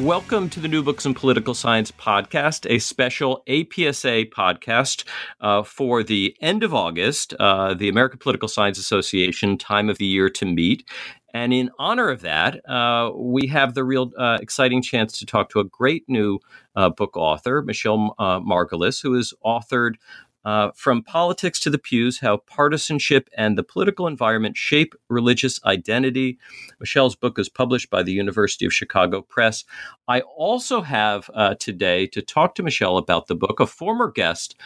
Welcome to the New Books in Political Science podcast, a special APSA podcast uh, for the end of August, uh, the American Political Science Association time of the year to meet. And in honor of that, uh, we have the real uh, exciting chance to talk to a great new uh, book author, Michele uh, Margolis, who has authored uh, from Politics to the Pews How Partisanship and the Political Environment Shape Religious Identity. Michele's book is published by the University of Chicago Press. I also have uh, today to talk to Michele about the book, a former guest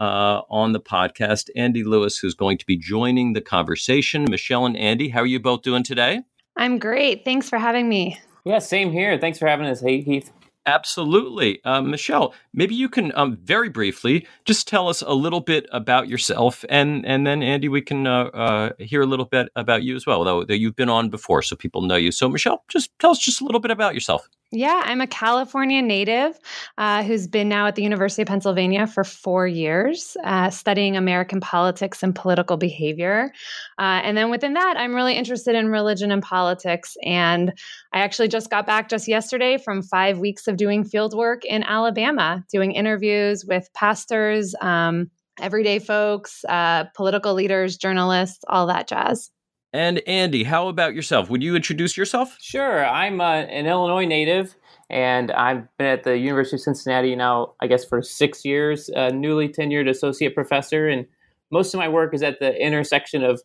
uh, on the podcast, Andy Lewis, who's going to be joining the conversation. Michele and Andy, how are you both doing today? I'm great. Thanks for having me. Yeah, same here. Thanks for having us, hey, Heath. Absolutely. Uh, Michele, maybe you can um, very briefly just tell us a little bit about yourself, and, and then, Andy, we can uh, uh, hear a little bit about you as well, though you've been on before, so people know you. So, Michele, just tell us just a little bit about yourself. Yeah, I'm a California native uh, who's been now at the University of Pennsylvania for four years, uh, studying American politics and political behavior. Uh, and then within that, I'm really interested in religion and politics. And I actually just got back just yesterday from five weeks of doing field work in Alabama, doing interviews with pastors, um, everyday folks, uh, political leaders, journalists, all that jazz. And Andy, how about yourself? Would you introduce yourself? Sure. I'm uh, an Illinois native, and I've been at the University of Cincinnati now, I guess, for six years, a newly tenured associate professor. And most of my work is at the intersection of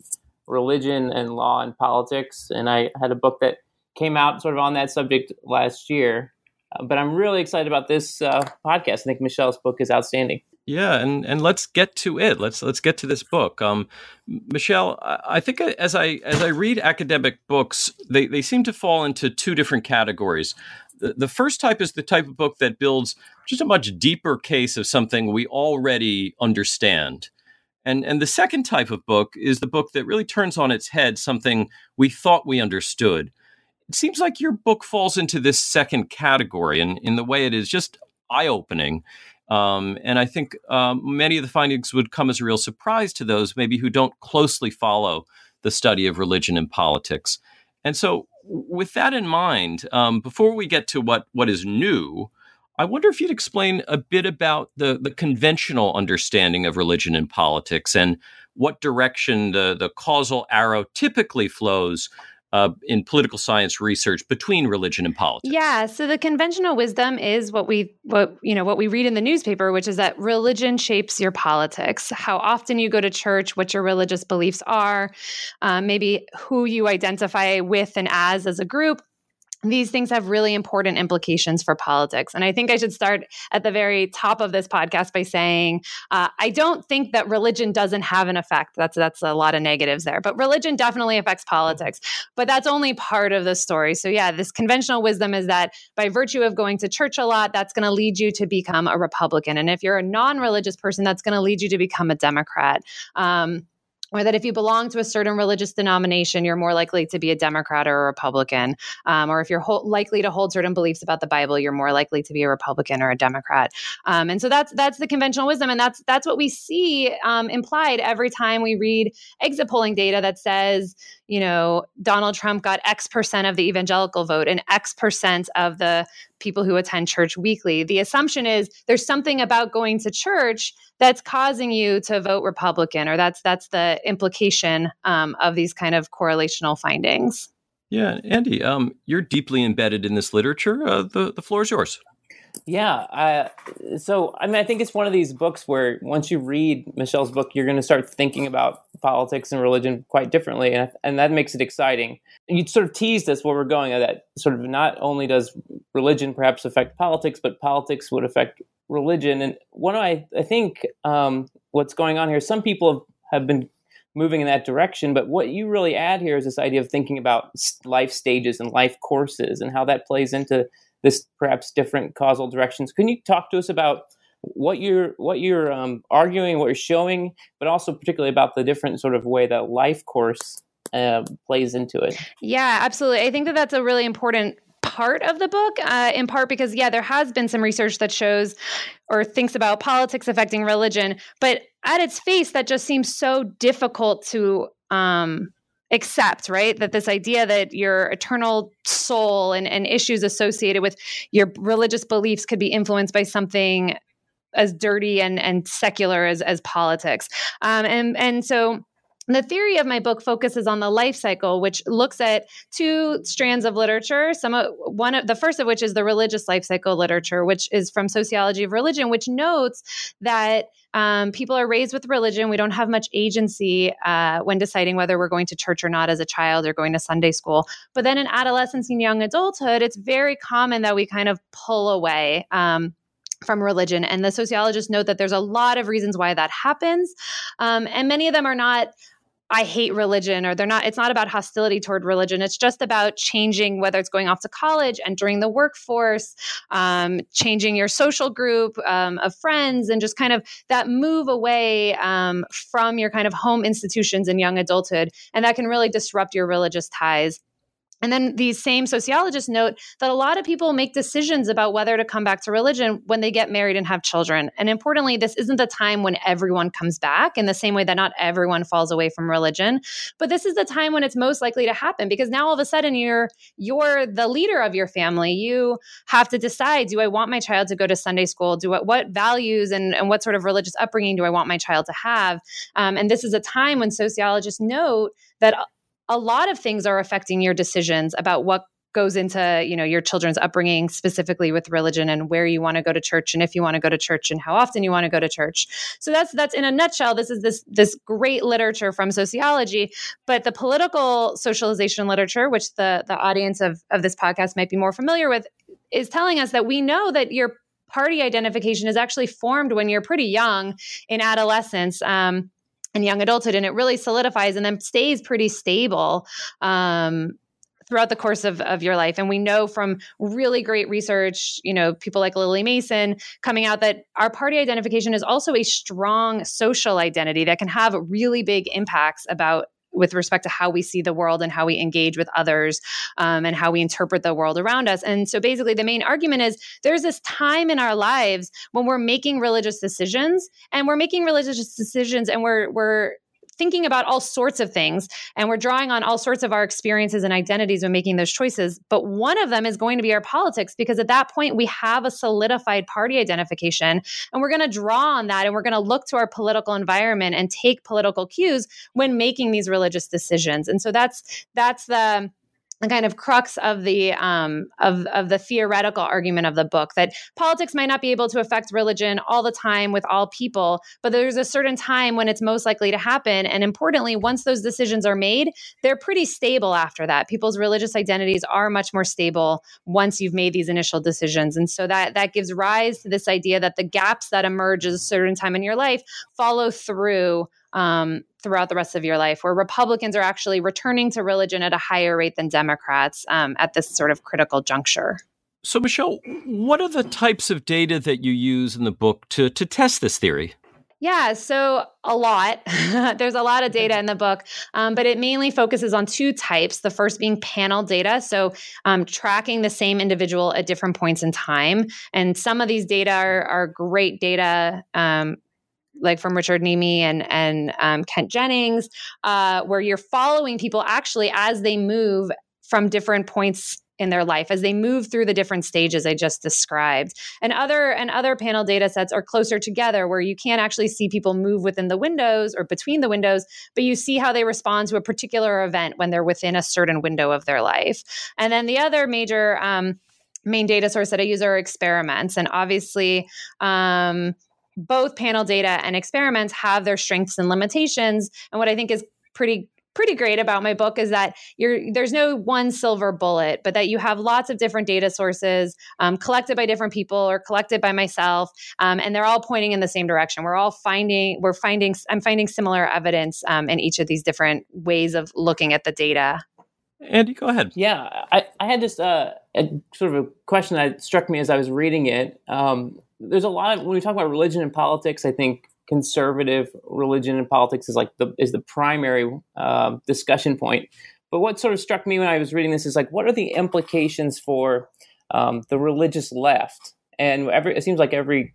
religion and law and politics. And I had a book that came out sort of on that subject last year. Uh, but I'm really excited about this uh, podcast. I think Michele's book is outstanding. Yeah, and and let's get to it. Let's let's get to this book. Um, Michele, I think as I as I read academic books, they they seem to fall into two different categories. The, the first type is the type of book that builds just a much deeper case of something we already understand. And and the second type of book is the book that really turns on its head something we thought we understood. It seems like your book falls into this second category, and in the way it is just eye opening um, and I think um, many of the findings would come as a real surprise to those maybe who don't closely follow the study of religion and politics. And so, with that in mind, um, before we get to what what is new, I wonder if you'd explain a bit about the the conventional understanding of religion and politics and what direction the the causal arrow typically flows uh, in political science research between religion and politics. Yeah, so the conventional wisdom is what we what you know what we read in the newspaper, which is that religion shapes your politics. How often you go to church, what your religious beliefs are, um, maybe who you identify with and as as a group, these things have really important implications for politics. And I think I should start at the very top of this podcast by saying uh, I don't think that religion doesn't have an effect. That's that's a lot of negatives there, but religion definitely affects politics. But that's only part of the story. So yeah, this conventional wisdom is that by virtue of going to church a lot, that's going to lead you to become a Republican, and if you're a non-religious person, that's going to lead you to become a Democrat. Um, or that if you belong to a certain religious denomination, you're more likely to be a Democrat or a Republican. Um, or if you're ho- likely to hold certain beliefs about the Bible, you're more likely to be a Republican or a Democrat. Um, and so that's that's the conventional wisdom, and that's that's what we see um, implied every time we read exit polling data that says, you know, Donald Trump got X percent of the evangelical vote and X percent of the people who attend church weekly. The assumption is there's something about going to church that's causing you to vote Republican, or that's that's the implication um, of these kind of correlational findings. Yeah, Andy, um, you're deeply embedded in this literature. Uh, the the floor is yours. Yeah. Uh, so, I mean, I think it's one of these books where once you read Michele's book, you're going to start thinking about politics and religion quite differently. And, and that makes it exciting. You sort of teased us where we're going that sort of not only does religion perhaps affect politics, but politics would affect religion. And one of I, I think um, what's going on here, some people have, have been moving in that direction. But what you really add here is this idea of thinking about life stages and life courses and how that plays into this perhaps different causal directions. Can you talk to us about what you're what you're um, arguing, what you're showing, but also particularly about the different sort of way that life course uh, plays into it? Yeah, absolutely. I think that that's a really important part of the book, uh, in part because, yeah, there has been some research that shows or thinks about politics affecting religion, but at its face, that just seems so difficult to um, accept, right? That this idea that your eternal soul and, and issues associated with your religious beliefs could be influenced by something as dirty and, and secular as, as politics. Um, and, and so the theory of my book focuses on the life cycle, which looks at two strands of literature. Some of, one of the first of which is the religious life cycle literature, which is from sociology of religion, which notes that um, people are raised with religion. We don't have much agency uh, when deciding whether we're going to church or not as a child or going to Sunday school. But then in adolescence and young adulthood, it's very common that we kind of pull away. Um, from religion. And the sociologists note that there's a lot of reasons why that happens. Um, and many of them are not I hate religion or they're not it's not about hostility toward religion it's just about changing whether it's going off to college entering the workforce um, changing your social group um, of friends and just kind of that move away um, from your kind of home institutions in young adulthood and that can really disrupt your religious ties and then these same sociologists note that a lot of people make decisions about whether to come back to religion when they get married and have children. And importantly, this isn't the time when everyone comes back in the same way that not everyone falls away from religion, but this is the time when it's most likely to happen because now all of a sudden you're you're the leader of your family. You have to decide, do I want my child to go to Sunday school? Do I, what values and, and what sort of religious upbringing do I want my child to have? Um, and this is a time when sociologists note that a lot of things are affecting your decisions about what goes into you know your children's upbringing specifically with religion and where you want to go to church and if you want to go to church and how often you want to go to church. So that's that's in a nutshell this is this this great literature from sociology but the political socialization literature which the the audience of of this podcast might be more familiar with is telling us that we know that your party identification is actually formed when you're pretty young in adolescence. Um, and young adulthood and it really solidifies and then stays pretty stable um, throughout the course of, of your life. And we know from really great research you know people like lily mason coming out that our party identification is also a strong social identity that can have really big impacts about with respect to how we see the world and how we engage with others um, and how we interpret the world around us. And so basically, the main argument is there's this time in our lives when we're making religious decisions and we're making religious decisions and we're, we're, thinking about all sorts of things and we're drawing on all sorts of our experiences and identities when making those choices. But one of them is going to be our politics because at that point we have a solidified party identification and we're going to draw on that and we're going to look to our political environment and take political cues when making these religious decisions. And so that's that's the the kind of crux of the um, of of the theoretical argument of the book that politics might not be able to affect religion all the time with all people, but there's a certain time when it's most likely to happen. And importantly, once those decisions are made, they're pretty stable after that. People's religious identities are much more stable once you've made these initial decisions, and so that that gives rise to this idea that the gaps that emerge at a certain time in your life follow through um, throughout the rest of your life, where Republicans are actually returning to religion at a higher rate than Democrats um, at this sort of critical juncture. So, Michele, what are the types of data that you use in the book to, to test this theory? Yeah, so a lot. There's a lot of data in the book, um, but it mainly focuses on two types. The first being panel data, so um, tracking the same individual at different points in time. And some of these data are, are great data um, like from Richard Niemi and and um, Kent Jennings, uh, where you're following people actually as they move from different points in their life as they move through the different stages I just described. And other and other panel data sets are closer together where you can't actually see people move within the windows or between the windows, but you see how they respond to a particular event when they're within a certain window of their life. And then the other major um, main data source that I use are experiments. And obviously, um, both panel data and experiments have their strengths and limitations. And what I think is pretty pretty great about my book is that you're there's no one silver bullet, but that you have lots of different data sources um, collected by different people or collected by myself, um, and they're all pointing in the same direction. We're all finding we're finding I'm finding similar evidence um, in each of these different ways of looking at the data. Andy, go ahead. Yeah, I, I had this uh, a, sort of a question that struck me as I was reading it. Um, there's a lot of when we talk about religion and politics, I think conservative religion and politics is like the is the primary uh, discussion point. But what sort of struck me when I was reading this is like, what are the implications for um, the religious left? And every it seems like every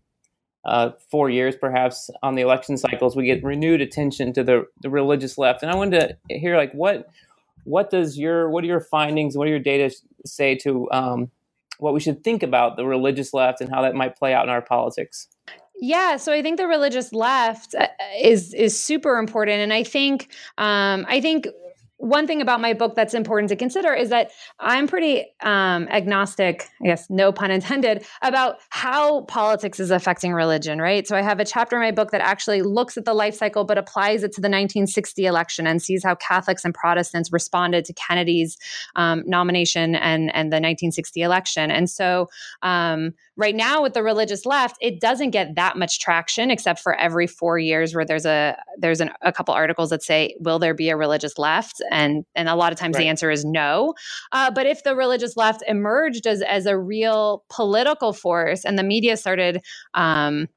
uh, four years, perhaps, on the election cycles, we get renewed attention to the, the religious left. And I wanted to hear like what what does your what are your findings? What do your data say to um, what we should think about the religious left and how that might play out in our politics? Yeah, so I think the religious left uh, is is super important, and I think um, I think one thing about my book that's important to consider is that I'm pretty um, agnostic, I guess, no pun intended, about how politics is affecting religion, right? So I have a chapter in my book that actually looks at the life cycle but applies it to the 1960 election and sees how Catholics and Protestants responded to Kennedy's um, nomination and, and the 1960 election. And so um, right now with the religious left, it doesn't get that much traction except for every four years where there's a there's an, a couple articles that say, will there be a religious left? And and a lot of times right. the answer is no. Uh, but if the religious left emerged as as a real political force, and the media started. Um,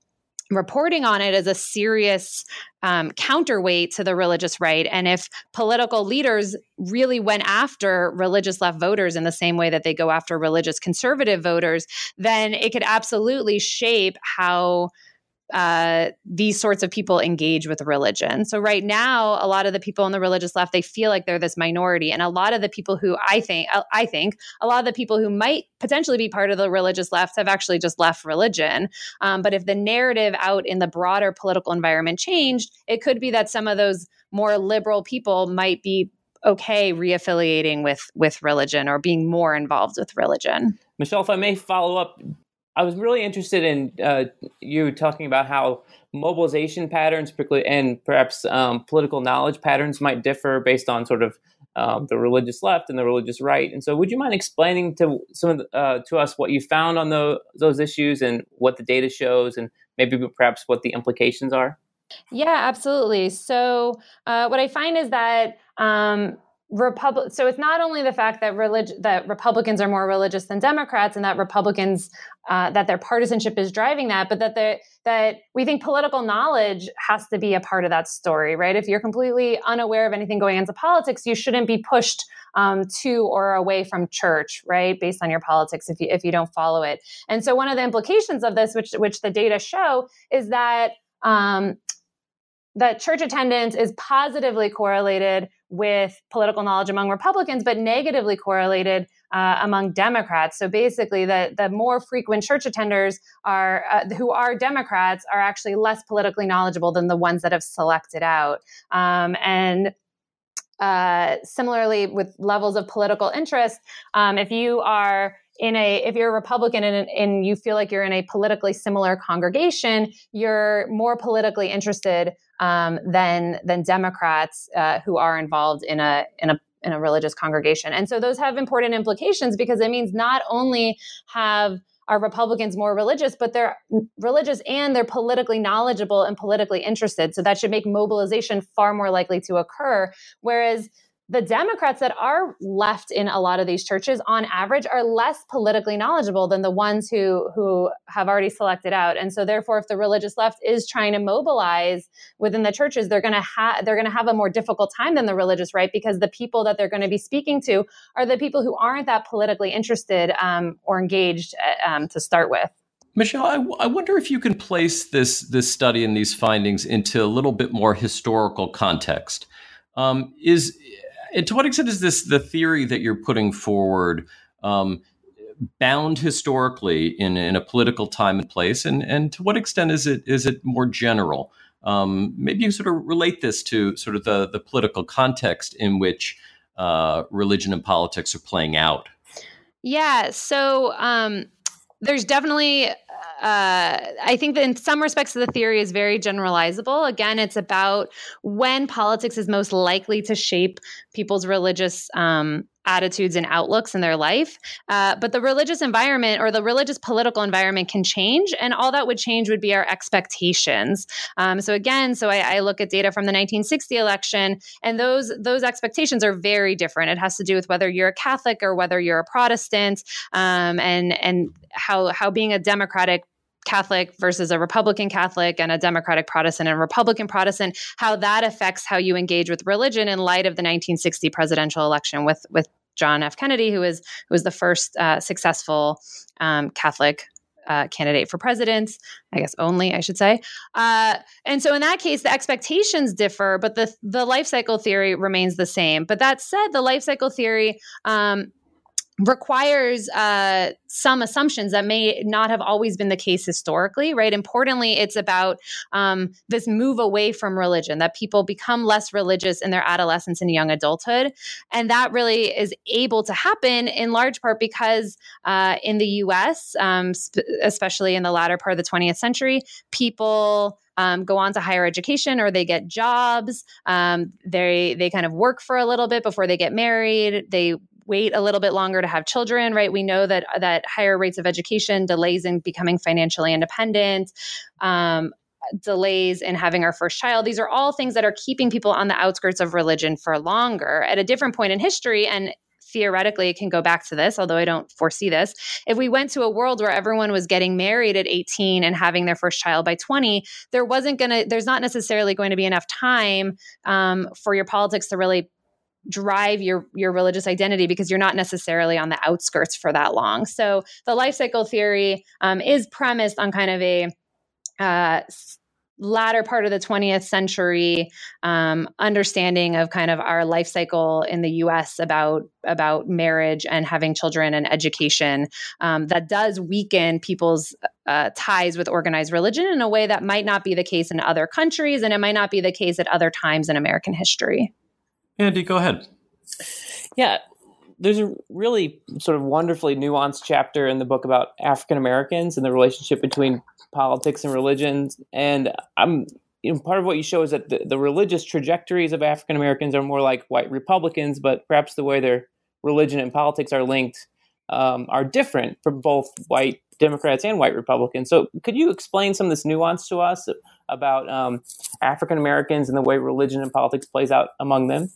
reporting on it as a serious um, counterweight to the religious right. And if political leaders really went after religious left voters in the same way that they go after religious conservative voters, then it could absolutely shape how uh, these sorts of people engage with religion. So right now, a lot of the people on the religious left they feel like they're this minority, and a lot of the people who I think uh, I think a lot of the people who might potentially be part of the religious left have actually just left religion. Um, but if the narrative out in the broader political environment changed, it could be that some of those more liberal people might be okay reaffiliating with with religion or being more involved with religion. Michele, if I may follow up, I was really interested in uh, you talking about how mobilization patterns, particularly and perhaps um, political knowledge patterns, might differ based on sort of um, the religious left and the religious right. And so, would you mind explaining to some of the, uh, to us what you found on the, those issues and what the data shows, and maybe perhaps what the implications are? Yeah, absolutely. So, uh, what I find is that um, Republic. So it's not only the fact that relig- that Republicans are more religious than Democrats, and that Republicans uh, that their partisanship is driving that, but that the, that we think political knowledge has to be a part of that story, right? If you're completely unaware of anything going into politics, you shouldn't be pushed um, to or away from church, right? Based on your politics, if you if you don't follow it. And so one of the implications of this, which which the data show, is that um, that church attendance is positively correlated with political knowledge among Republicans, but negatively correlated uh, among Democrats. So basically, the the more frequent church attenders are uh, who are Democrats are actually less politically knowledgeable than the ones that have selected out. Um, and uh, similarly, with levels of political interest, um, if you are in a if you're a republican and, and you feel like you're in a politically similar congregation you're more politically interested um, than than democrats uh, who are involved in a in a in a religious congregation and so those have important implications because it means not only have are Republicans more religious, but they're religious and they're politically knowledgeable and politically interested. So that should make mobilization far more likely to occur. Whereas the Democrats that are left in a lot of these churches, on average, are less politically knowledgeable than the ones who who have already selected out. And so, therefore, if the religious left is trying to mobilize within the churches, they're going to have they're going to have a more difficult time than the religious right because the people that they're going to be speaking to are the people who aren't that politically interested um, or engaged uh, um, to start with. Michele, I, w- I wonder if you can place this this study and these findings into a little bit more historical context. Um, is and to what extent is this the theory that you're putting forward um, bound historically in, in a political time and place, and and to what extent is it is it more general? Um, maybe you sort of relate this to sort of the the political context in which uh, religion and politics are playing out. Yeah. So. Um, there's definitely uh, I think that in some respects, the theory is very generalizable. Again, it's about when politics is most likely to shape people's religious um, attitudes and outlooks in their life. Uh, but the religious environment or the religious political environment can change, and all that would change would be our expectations. Um, so again, so I, I, look at data from the 1960 election, and those those expectations are very different. It has to do with whether you're a Catholic or whether you're a Protestant, um, and and how how being a Democratic Catholic versus a Republican Catholic and a Democratic Protestant and Republican Protestant, how that affects how you engage with religion in light of the 1960 presidential election with with John F. Kennedy, who was who was the first uh, successful um, Catholic uh, candidate for president, I guess only I should say. Uh, and so in that case, the expectations differ, but the the life cycle theory remains the same. But that said, the life cycle theory um, requires uh, some assumptions that may not have always been the case historically, right? Importantly, it's about um, this move away from religion, that people become less religious in their adolescence and young adulthood. And that really is able to happen in large part because uh, in the US, um, sp- especially in the latter part of the 20th century, people. Um, go on to higher education or they get jobs. Um, they they kind of work for a little bit before they get married. They wait a little bit longer to have children, right? We know that that higher rates of education, delays in becoming financially independent, um, delays in having our first child. These are all things that are keeping people on the outskirts of religion for longer at a different point in history. And theoretically it can go back to this, although I don't foresee this. If we went to a world where everyone was getting married at 18 and having their first child by 20, there wasn't going to, there's not necessarily going to be enough time um, for your politics to really drive your your religious identity because you're not necessarily on the outskirts for that long. So the life cycle theory um, is premised on kind of a uh, latter part of the 20th century um, understanding of kind of our life cycle in the U.S. about about marriage and having children and education um, that does weaken people's uh, ties with organized religion in a way that might not be the case in other countries and it might not be the case at other times in American history. Andy, go ahead. Yeah, there's a really sort of wonderfully nuanced chapter in the book about African Americans and the relationship between politics and religion. And I'm you know, part of what you show is that the, the religious trajectories of African Americans are more like white Republicans, but perhaps the way their religion and politics are linked um, are different for both white Democrats and white Republicans. So, could you explain some of this nuance to us about um, African Americans and the way religion and politics plays out among them?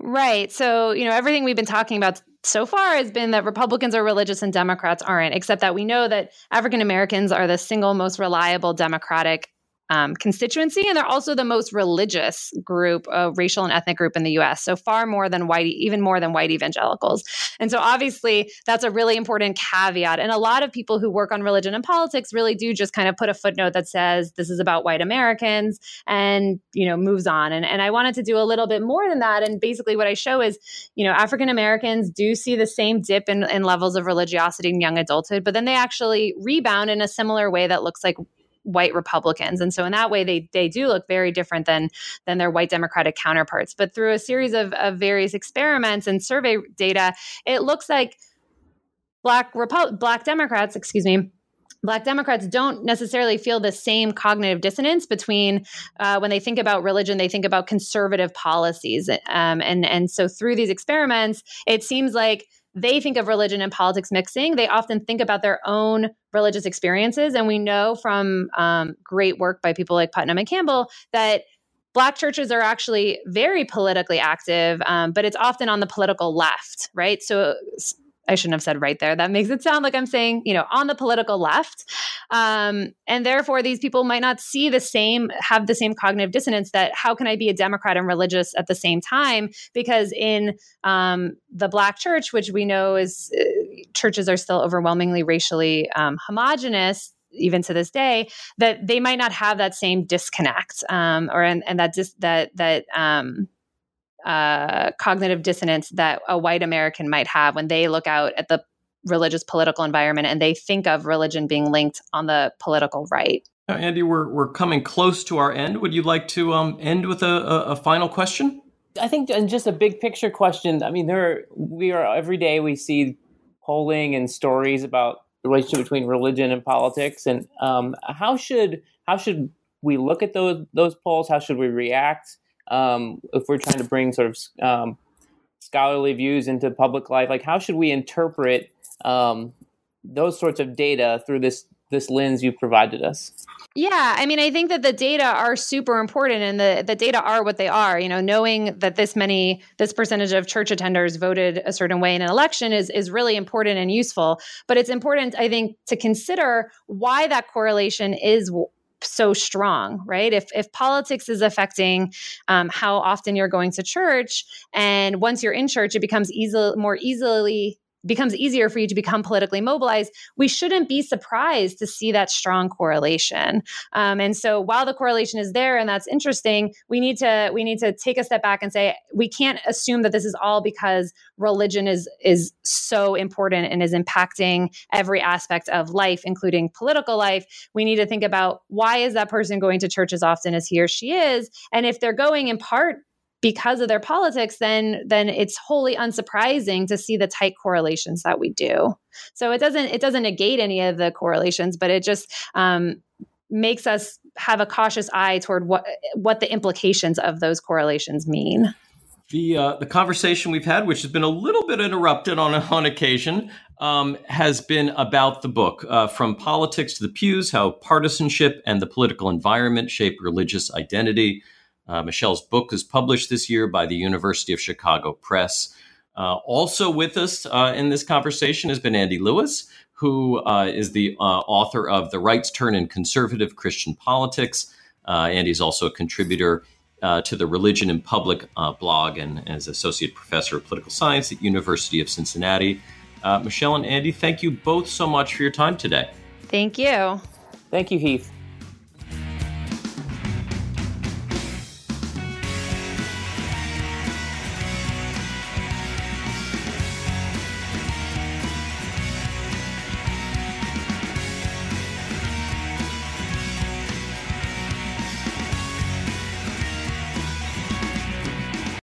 Right. So, you know, everything we've been talking about so far has been that Republicans are religious and Democrats aren't, except that we know that African Americans are the single most reliable Democratic um, constituency, and they're also the most religious group, uh, racial and ethnic group in the U.S. So far more than white, even more than white evangelicals. And so obviously that's a really important caveat. And a lot of people who work on religion and politics really do just kind of put a footnote that says this is about white Americans, and you know moves on. And and I wanted to do a little bit more than that. And basically what I show is, you know, African Americans do see the same dip in, in levels of religiosity in young adulthood, but then they actually rebound in a similar way that looks like white Republicans. And so in that way, they they do look very different than than their white Democratic counterparts. But through a series of, of various experiments and survey data, it looks like black Repu- black Democrats, excuse me, Black Democrats don't necessarily feel the same cognitive dissonance between uh, when they think about religion, they think about conservative policies, um, and and so through these experiments, it seems like they think of religion and politics mixing. They often think about their own religious experiences. And we know from um, great work by people like Putnam and Campbell that Black churches are actually very politically active, um, but it's often on the political left, right? So I shouldn't have said right there. That makes it sound like I'm saying, you know, on the political left. Um, and therefore, these people might not see the same, have the same cognitive dissonance that how can I be a Democrat and religious at the same time? Because in um, the Black church, which we know is uh, churches are still overwhelmingly racially um, homogenous, even to this day that they might not have that same disconnect um, or and, and that dis, that that um, uh, cognitive dissonance that a white American might have when they look out at the religious political environment and they think of religion being linked on the political right. Now, Andy, we're, we're coming close to our end. Would you like to um, end with a, a, a final question? I think just a big picture question. I mean, there are, we are every day we see polling and stories about the relationship between religion and politics, and um, how should how should we look at those those polls? How should we react um, if we're trying to bring sort of um, scholarly views into public life? Like, how should we interpret um, those sorts of data through this this lens you've provided us? Yeah, I mean, I think that the data are super important, and the the data are what they are. You know, knowing that this many, this percentage of church attenders voted a certain way in an election is is really important and useful. But it's important, I think, to consider why that correlation is so strong, right? If if politics is affecting um, how often you're going to church, and once you're in church, it becomes easily more easily becomes easier for you to become politically mobilized, we shouldn't be surprised to see that strong correlation. Um, and so, while the correlation is there and that's interesting, we need to we need to take a step back and say we can't assume that this is all because religion is is so important and is impacting every aspect of life, including political life. We need to think about why is that person going to church as often as he or she is, and if they're going in part because of their politics, then then it's wholly unsurprising to see the tight correlations that we do. So it doesn't it doesn't negate any of the correlations, but it just um, makes us have a cautious eye toward what what the implications of those correlations mean. The uh, the conversation we've had, which has been a little bit interrupted on on occasion, um, has been about the book uh, from politics to the pews: how partisanship and the political environment shape religious identity. Uh, Michele's book is published this year by the University of Chicago Press. Uh, also with us uh, in this conversation has been Andy Lewis, who uh, is the uh, author of The Right's Turn in Conservative Christian Politics. Uh, Andy's also a contributor to the Religion in Public blog and as associate professor of political science at University of Cincinnati. Michele and Andy, thank you both so much for your time today. Thank you. Thank you, Heath.